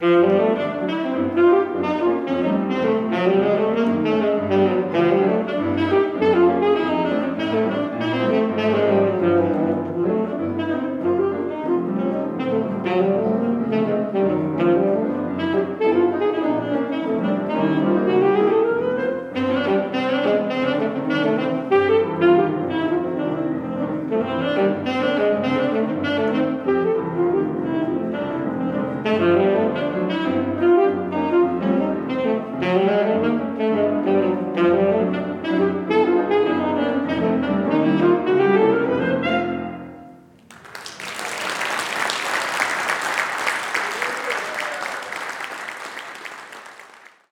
Mm-hmm. Amen.